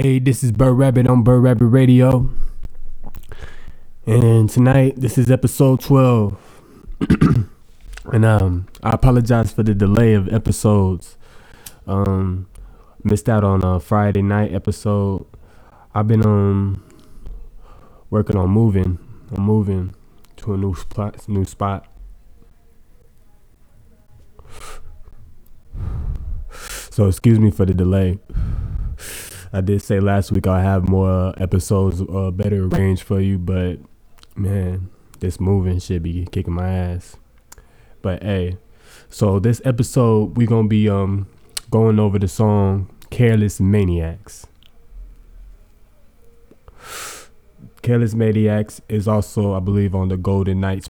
Hey, this is Brer Rabbit on Brer Rabbit Radio. And tonight, this is episode 12. and um, I apologize for the delay of episodes. Um, missed out on a Friday night episode. I've been um working on moving. I'm moving to a new spot. New spot. So excuse me for the delay. I did say last week I'll have more episodes, uh, better arranged for you, but man, this moving should be kicking my ass. But hey, so this episode we're gonna be um going over the song "Careless Maniacs." Careless Maniacs is also, I believe, on the Golden Knights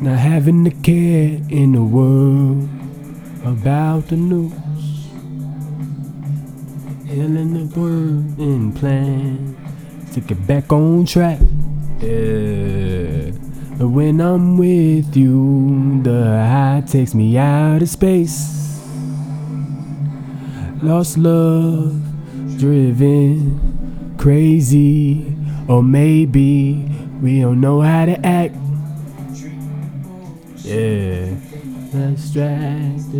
Not having to care in the world about the news. Healing the word and plan to get back on track. Yeah. When I'm with you, the high takes me out of space. Lost love, driven crazy, or maybe we don't know how to act. Yeah. Abstract.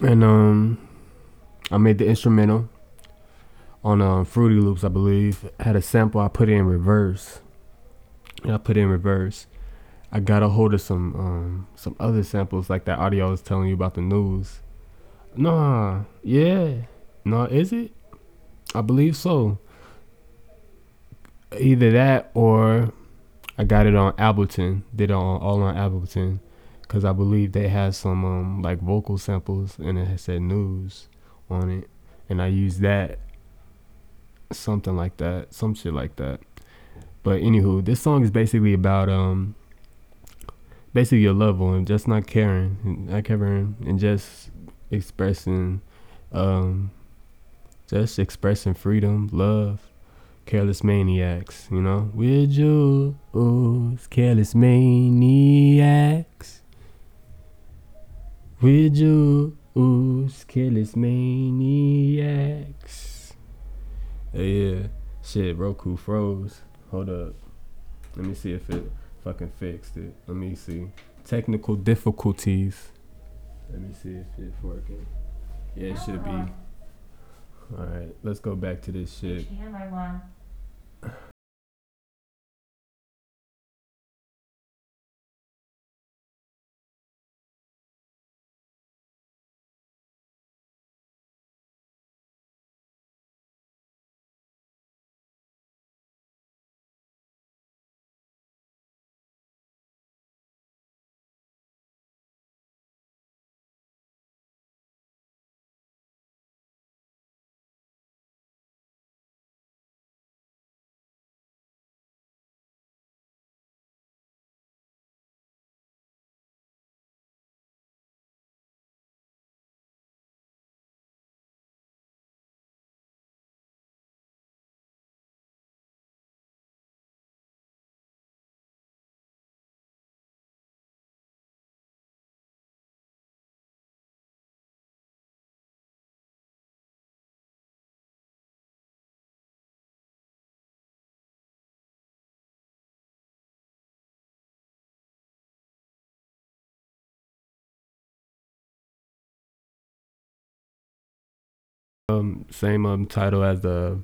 And um, I made the instrumental on um, Fruity Loops, I believe. Had a sample I put in reverse. And I put in reverse. I got a hold of some um, some other samples like that audio I was telling you about the news. Nah, yeah, nah, is it? I believe so. Either that or I got it on Ableton. Did it on all on Ableton because I believe they had some um, like vocal samples and it said news on it, and I used that something like that, some shit like that. But anywho, this song is basically about um basically your loved one, just not caring, not caring, and just expressing, um, just expressing freedom, love, careless maniacs. You know, we're Jews, careless maniacs. We're Jews, careless maniacs. Oh, yeah, shit, Roku froze. Hold up. Let me see if it fucking fixed it. Let me see. Technical difficulties. Let me see if it's working. Yeah, it should be. Alright, let's go back to this shit. Um, same um title as the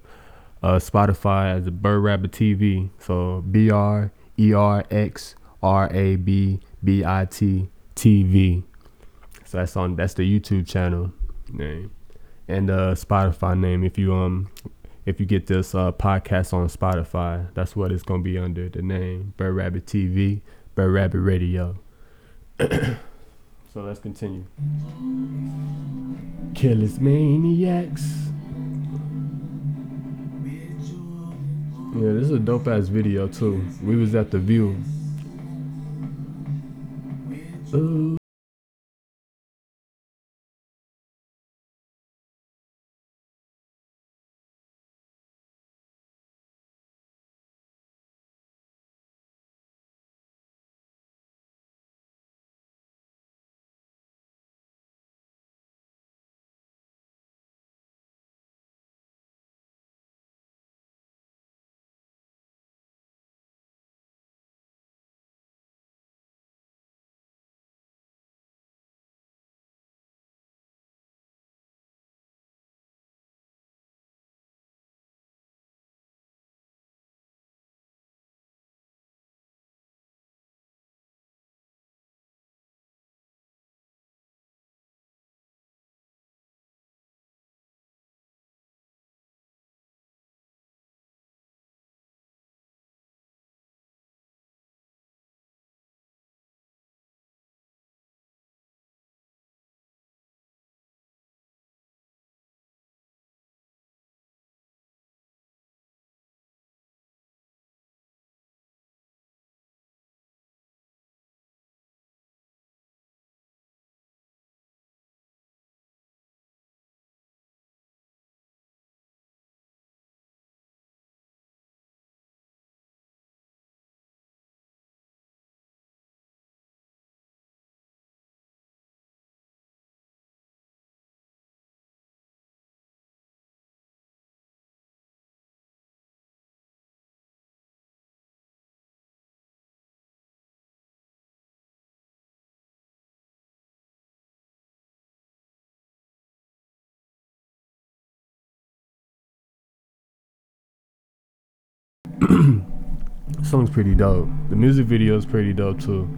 uh, Spotify as the Brer Rabbit TV. So B R E R X R A B B I T T V. So that's on that's the YouTube channel name and uh Spotify name. If you um if you get this uh, podcast on Spotify, that's what it's gonna be under the name Brer Rabbit TV, Brer Rabbit Radio. so let's continue. Careless Maniacs. Yeah, this is a dope ass video too. We was at the view. Ooh. song's pretty dope. The music video is pretty dope too.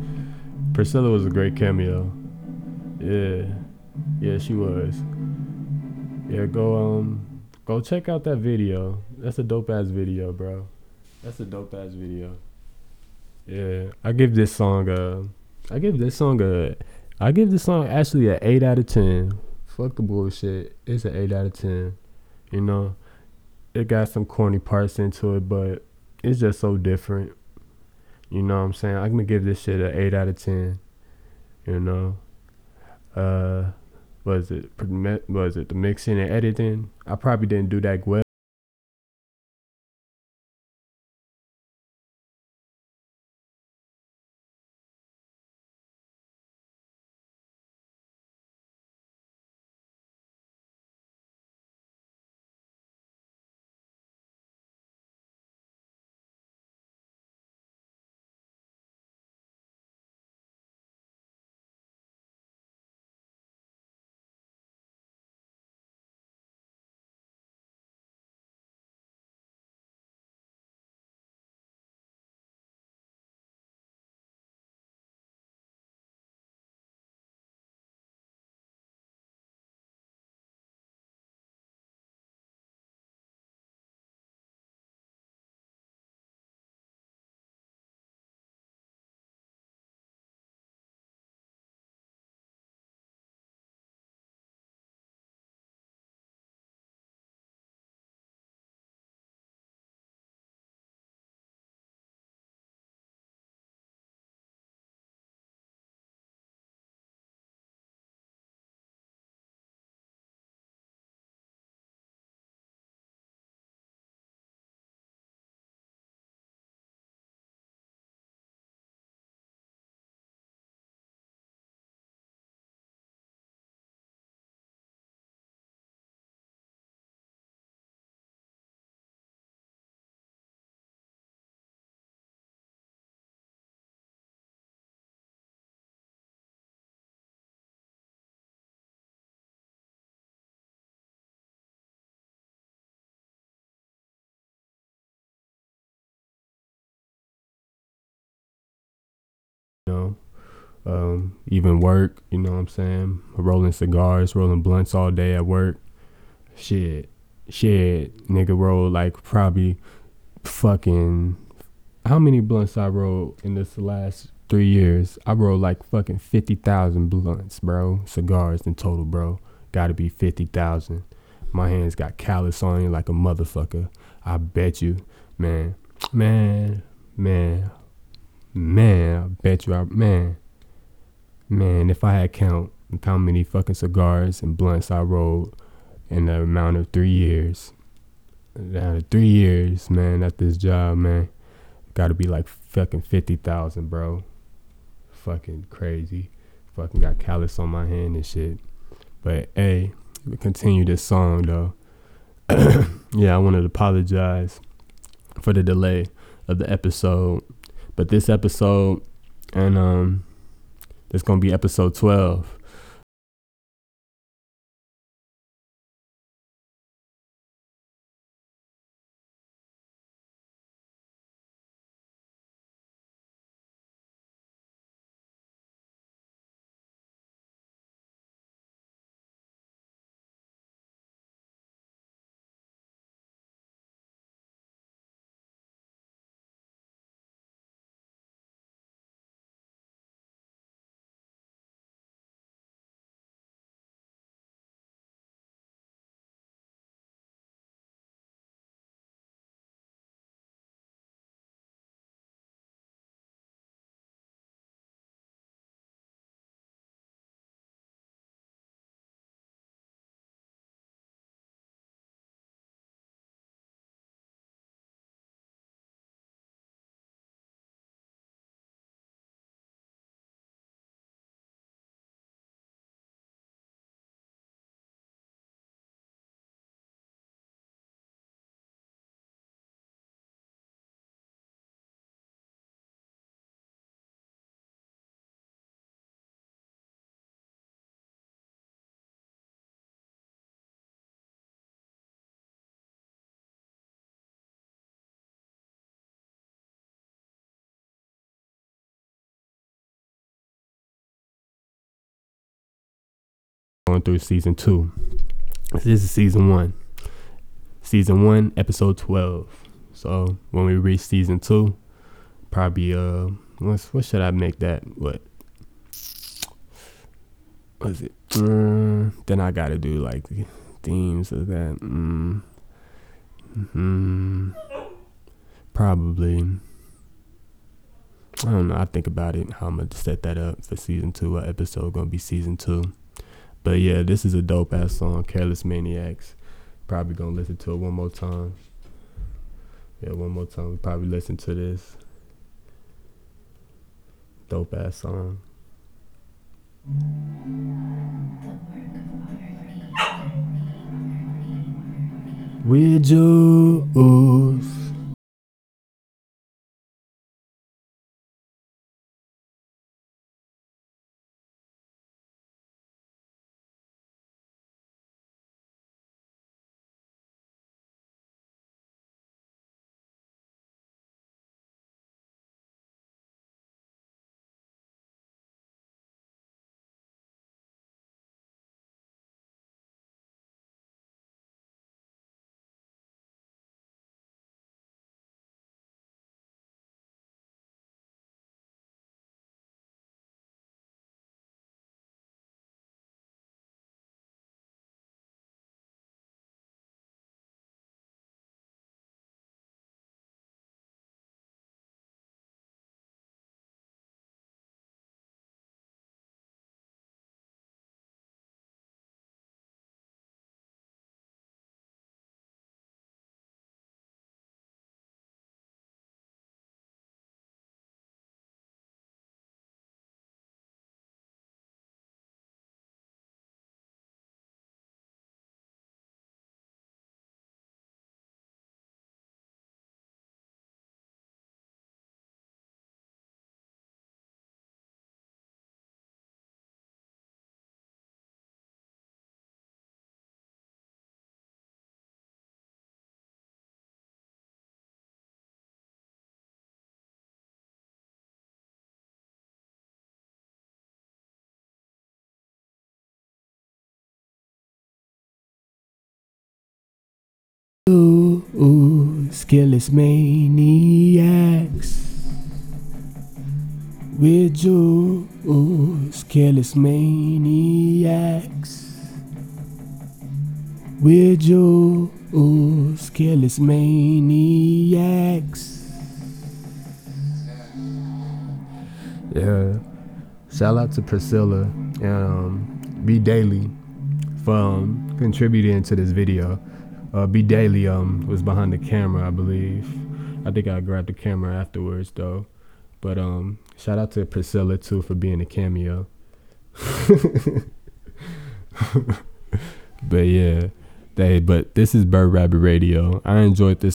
Priscilla was a great cameo. Yeah, yeah, she was. Yeah, go um, go check out that video. That's a dope ass video, bro. That's a dope ass video. Yeah, I give this song a, I give this song a, I give this song actually an eight out of ten. Fuck the bullshit. It's an eight out of ten. You know, it got some corny parts into it, but it's just so different. You know what I'm saying? I'm gonna give this shit an eight out of ten. You know, uh, was it was it the mixing and editing? I probably didn't do that well. Know, um, even work, you know what I'm saying? Rolling cigars, rolling blunts all day at work. Shit, shit, nigga roll like probably fucking. How many blunts I rolled in this last three years? I rolled like fucking 50,000 blunts, bro. Cigars in total, bro. Gotta be 50,000. My hands got callus on it like a motherfucker. I bet you, man, man, man. Man, I bet you I man. Man, if I had count how many fucking cigars and blunts I rolled in the amount of three years. Out of three years, man, at this job, man. Gotta be like fucking fifty thousand, bro. Fucking crazy. Fucking got callus on my hand and shit. But hey, we continue this song though. yeah, I wanted to apologize for the delay of the episode. But this episode, and um, it's gonna be episode twelve. Going through season two. This is season one. Season one, episode twelve. So when we reach season two, probably uh, what's what should I make that? What? Was it? Uh, then I gotta do like themes of that. Mm. Hmm. Probably. I don't know. I think about it. How I'm gonna set that up for season two. What episode gonna be season two? But yeah, this is a dope ass song, "Careless Maniacs." Probably gonna listen to it one more time. Yeah, one more time. We probably listen to this dope ass song. With Juice. Skillless maniacs. You, ooh, skillless maniacs. You, ooh, skillless maniacs. Yeah. Shout out to Priscilla and um, B Daily for contributing to this video. Uh, B Daily um was behind the camera, I believe. I think I grabbed the camera afterwards though. But um, shout out to Priscilla too for being a cameo. but yeah, they. But this is Brer Rabbit Radio. I enjoyed this